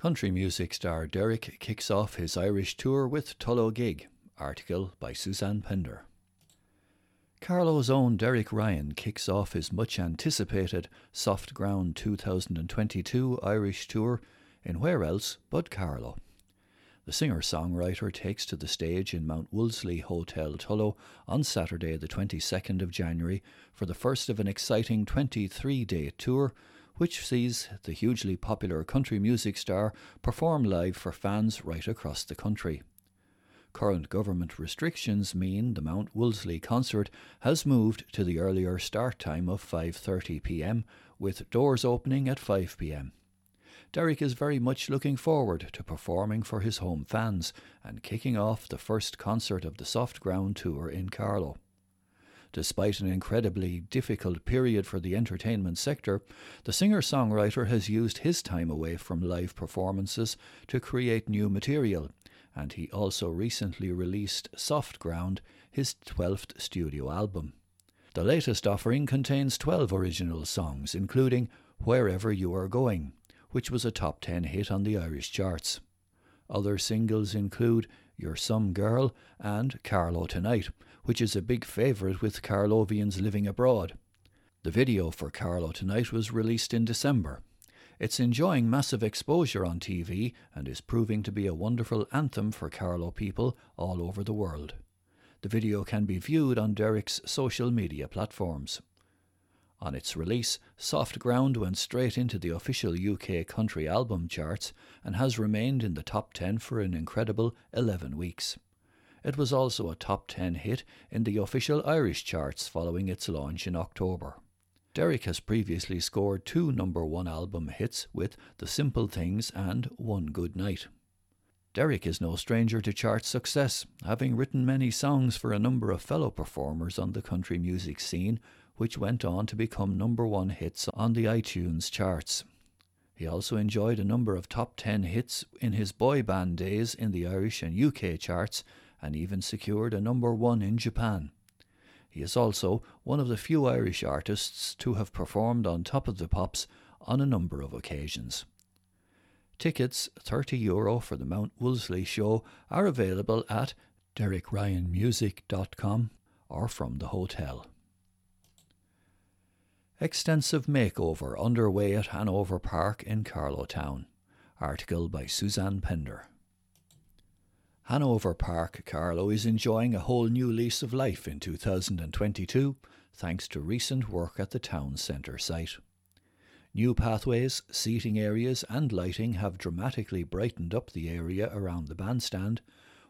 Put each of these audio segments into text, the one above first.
Country music star Derek kicks off his Irish tour with Tullow Gig. Article by Suzanne Pender. Carlow's own Derek Ryan kicks off his much anticipated Soft Ground 2022 Irish tour in where else but Carlow. The singer songwriter takes to the stage in Mount Wolseley Hotel Tullow on Saturday, the 22nd of January, for the first of an exciting 23 day tour which sees the hugely popular country music star perform live for fans right across the country. Current government restrictions mean the Mount Wolseley concert has moved to the earlier start time of 5:30 p.m. with doors opening at 5 p.m. Derek is very much looking forward to performing for his home fans and kicking off the first concert of the Soft Ground tour in Carlow. Despite an incredibly difficult period for the entertainment sector, the singer songwriter has used his time away from live performances to create new material, and he also recently released Soft Ground, his 12th studio album. The latest offering contains 12 original songs, including Wherever You Are Going, which was a top 10 hit on the Irish charts. Other singles include You're Some Girl and Carlow Tonight, which is a big favourite with Carlovians living abroad. The video for Carlow Tonight was released in December. It's enjoying massive exposure on TV and is proving to be a wonderful anthem for Carlow people all over the world. The video can be viewed on Derek's social media platforms. On its release, Soft Ground went straight into the official UK country album charts and has remained in the top 10 for an incredible 11 weeks. It was also a top 10 hit in the official Irish charts following its launch in October. Derek has previously scored two number one album hits with The Simple Things and One Good Night. Derek is no stranger to chart success, having written many songs for a number of fellow performers on the country music scene, which went on to become number one hits on the iTunes charts. He also enjoyed a number of top 10 hits in his boy band days in the Irish and UK charts, and even secured a number one in Japan. He is also one of the few Irish artists to have performed on Top of the Pops on a number of occasions. Tickets, €30 Euro for the Mount Wolseley show, are available at derekryanmusic.com or from the hotel. Extensive makeover underway at Hanover Park in Carlow Town. Article by Suzanne Pender. Hanover Park, Carlow, is enjoying a whole new lease of life in 2022 thanks to recent work at the town centre site. New pathways, seating areas, and lighting have dramatically brightened up the area around the bandstand,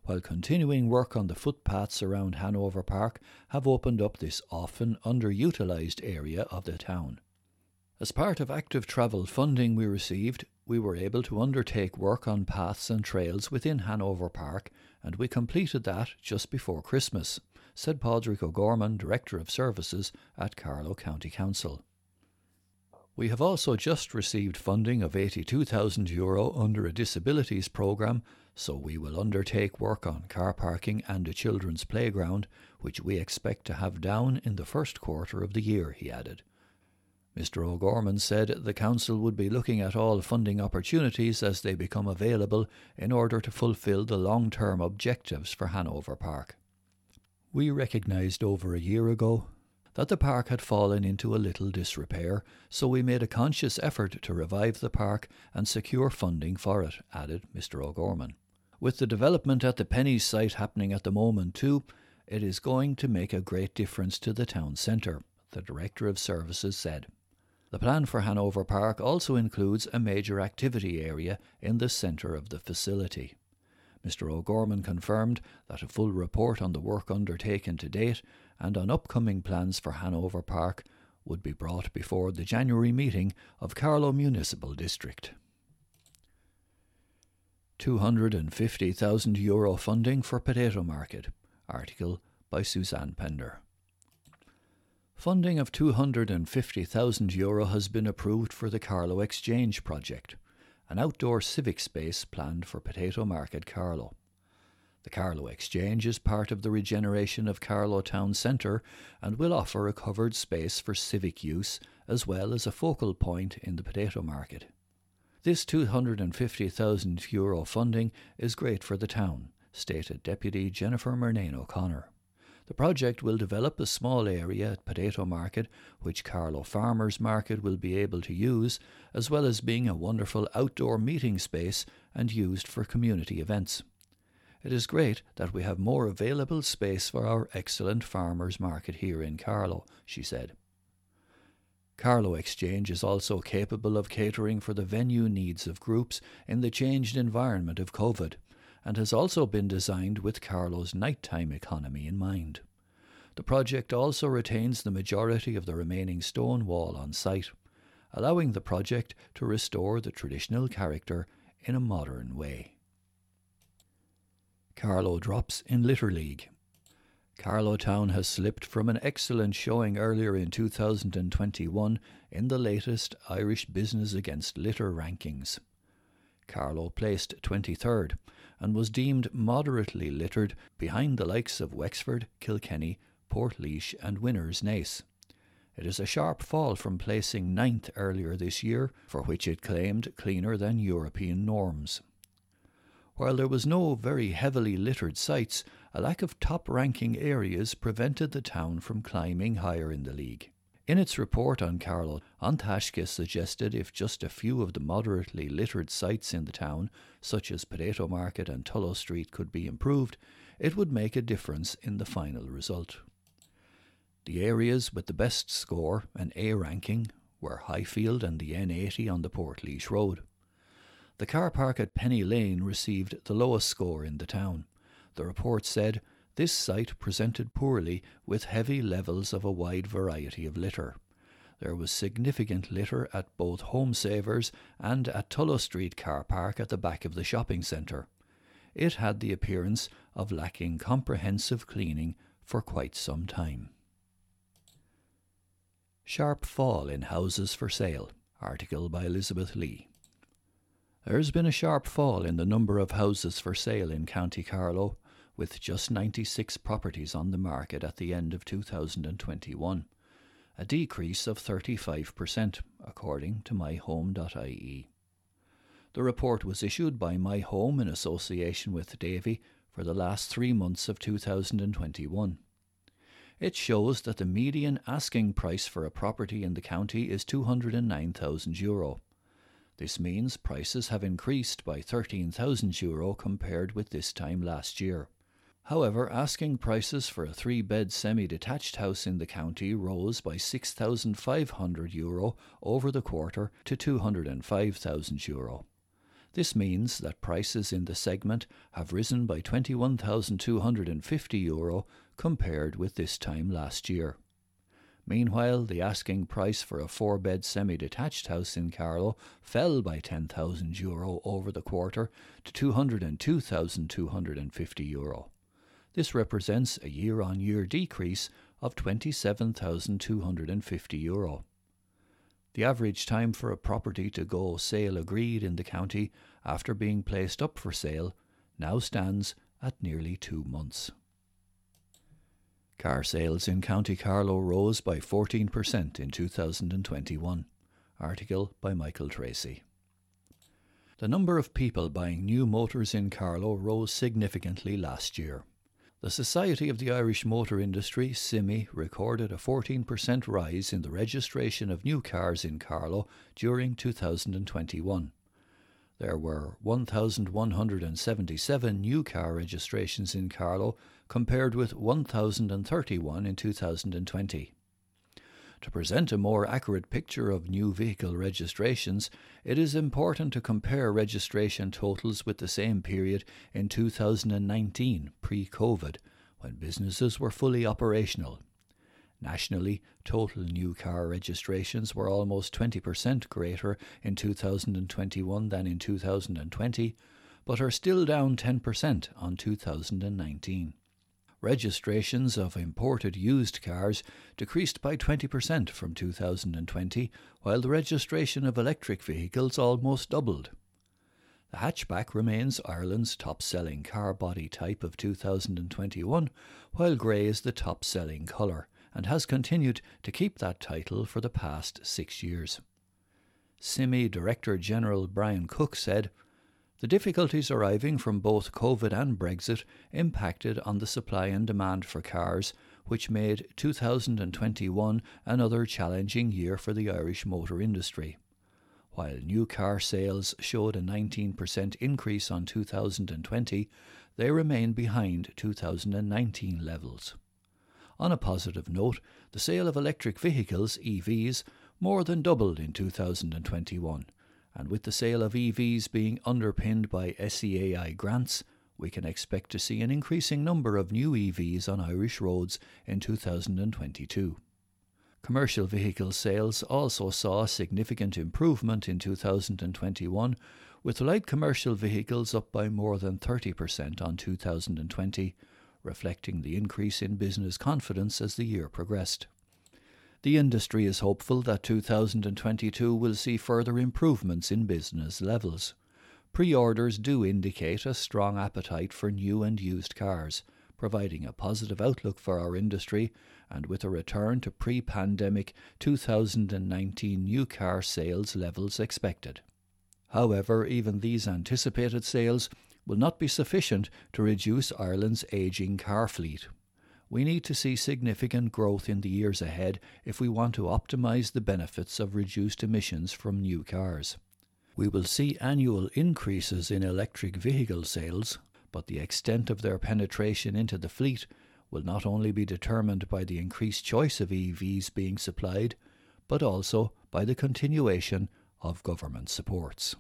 while continuing work on the footpaths around Hanover Park have opened up this often underutilised area of the town. As part of active travel funding we received, we were able to undertake work on paths and trails within Hanover Park, and we completed that just before Christmas, said Padraig O'Gorman, Director of Services at Carlow County Council. We have also just received funding of €82,000 Euro under a disabilities programme, so we will undertake work on car parking and a children's playground, which we expect to have down in the first quarter of the year, he added. Mr. O'Gorman said the Council would be looking at all funding opportunities as they become available in order to fulfil the long term objectives for Hanover Park. We recognised over a year ago that the park had fallen into a little disrepair, so we made a conscious effort to revive the park and secure funding for it, added Mr. O'Gorman. With the development at the Penneys site happening at the moment, too, it is going to make a great difference to the town centre, the Director of Services said. The plan for Hanover Park also includes a major activity area in the centre of the facility. Mr. O'Gorman confirmed that a full report on the work undertaken to date and on upcoming plans for Hanover Park would be brought before the January meeting of Carlow Municipal District. €250,000 Euro funding for potato market. Article by Suzanne Pender. Funding of €250,000 Euro has been approved for the Carlow Exchange project, an outdoor civic space planned for Potato Market Carlow. The Carlow Exchange is part of the regeneration of Carlow Town Centre and will offer a covered space for civic use as well as a focal point in the potato market. This €250,000 Euro funding is great for the town, stated Deputy Jennifer Murnane O'Connor. The project will develop a small area at Potato Market, which Carlow Farmers Market will be able to use, as well as being a wonderful outdoor meeting space and used for community events. It is great that we have more available space for our excellent farmers market here in Carlow, she said. Carlow Exchange is also capable of catering for the venue needs of groups in the changed environment of COVID and has also been designed with Carlow's nighttime economy in mind. The project also retains the majority of the remaining stone wall on site, allowing the project to restore the traditional character in a modern way. Carlow drops in Litter League. Carlow Town has slipped from an excellent showing earlier in 2021 in the latest Irish Business Against Litter rankings. Carlow placed 23rd and was deemed moderately littered behind the likes of Wexford, Kilkenny, Portlaoise, and Winners Naas. It is a sharp fall from placing ninth earlier this year, for which it claimed cleaner than European norms. While there was no very heavily littered sites, a lack of top ranking areas prevented the town from climbing higher in the league. In its report on Carlow, An Taisce suggested if just a few of the moderately littered sites in the town, such as Potato Market and Tullow Street, could be improved, it would make a difference in the final result. The areas with the best score, an A ranking, were Highfield and the N80 on the Portlaoise Road. The car park at Penny Lane received the lowest score in the town. The report said this site presented poorly with heavy levels of a wide variety of litter. There was significant litter at both Home Savers and at Tullow Street car park at the back of the shopping centre. It had the appearance of lacking comprehensive cleaning for quite some time. Sharp Fall in Houses for Sale. Article by Elizabeth Lee. There has been a sharp fall in the number of houses for sale in County Carlow, with just 96 properties on the market at the end of 2021, a decrease of 35%, according to myhome.ie. The report was issued by My Home in association with Davy for the last three months of 2021. It shows that the median asking price for a property in the county is €209,000. This means prices have increased by €13,000 compared with this time last year. However, asking prices for a three bed semi detached house in the county rose by €6,500 over the quarter to €205,000. This means that prices in the segment have risen by €21,250 compared with this time last year. Meanwhile, the asking price for a four bed semi detached house in Carlow fell by €10,000 over the quarter to €202,250. This represents a year on year decrease of €27,250. The average time for a property to go sale agreed in the county after being placed up for sale now stands at nearly two months. Car sales in County Carlow rose by 14% in 2021. Article by Michael Tracy. The number of people buying new motors in Carlow rose significantly last year. The Society of the Irish Motor Industry, SIMI, recorded a 14% rise in the registration of new cars in Carlow during 2021. There were 1,177 new car registrations in Carlow compared with 1,031 in 2020. To present a more accurate picture of new vehicle registrations, it is important to compare registration totals with the same period in 2019, pre COVID, when businesses were fully operational. Nationally, total new car registrations were almost 20% greater in 2021 than in 2020, but are still down 10% on 2019 registrations of imported used cars decreased by 20% from 2020, while the registration of electric vehicles almost doubled. The hatchback remains Ireland's top selling car body type of 2021, while grey is the top selling colour and has continued to keep that title for the past six years. SIMI Director General Brian Cook said, The difficulties arising from both COVID and Brexit impacted on the supply and demand for cars, which made 2021 another challenging year for the Irish motor industry. While new car sales showed a 19% increase on 2020, they remain behind 2019 levels. On a positive note, the sale of electric vehicles, EVs, more than doubled in 2021, and with the sale of EVs being underpinned by SEAI grants, we can expect to see an increasing number of new EVs on Irish roads in 2022. Commercial vehicle sales also saw a significant improvement in 2021, with light commercial vehicles up by more than 30% on 2020, reflecting the increase in business confidence as the year progressed. The industry is hopeful that 2022 will see further improvements in business levels. Pre orders do indicate a strong appetite for new and used cars, providing a positive outlook for our industry, and with a return to pre pandemic 2019 new car sales levels expected. However, even these anticipated sales will not be sufficient to reduce Ireland's ageing car fleet we need to see significant growth in the years ahead if we want to optimise the benefits of reduced emissions from new cars. We will see annual increases in electric vehicle sales, but the extent of their penetration into the fleet will not only be determined by the increased choice of EVs being supplied, but also by the continuation of government supports.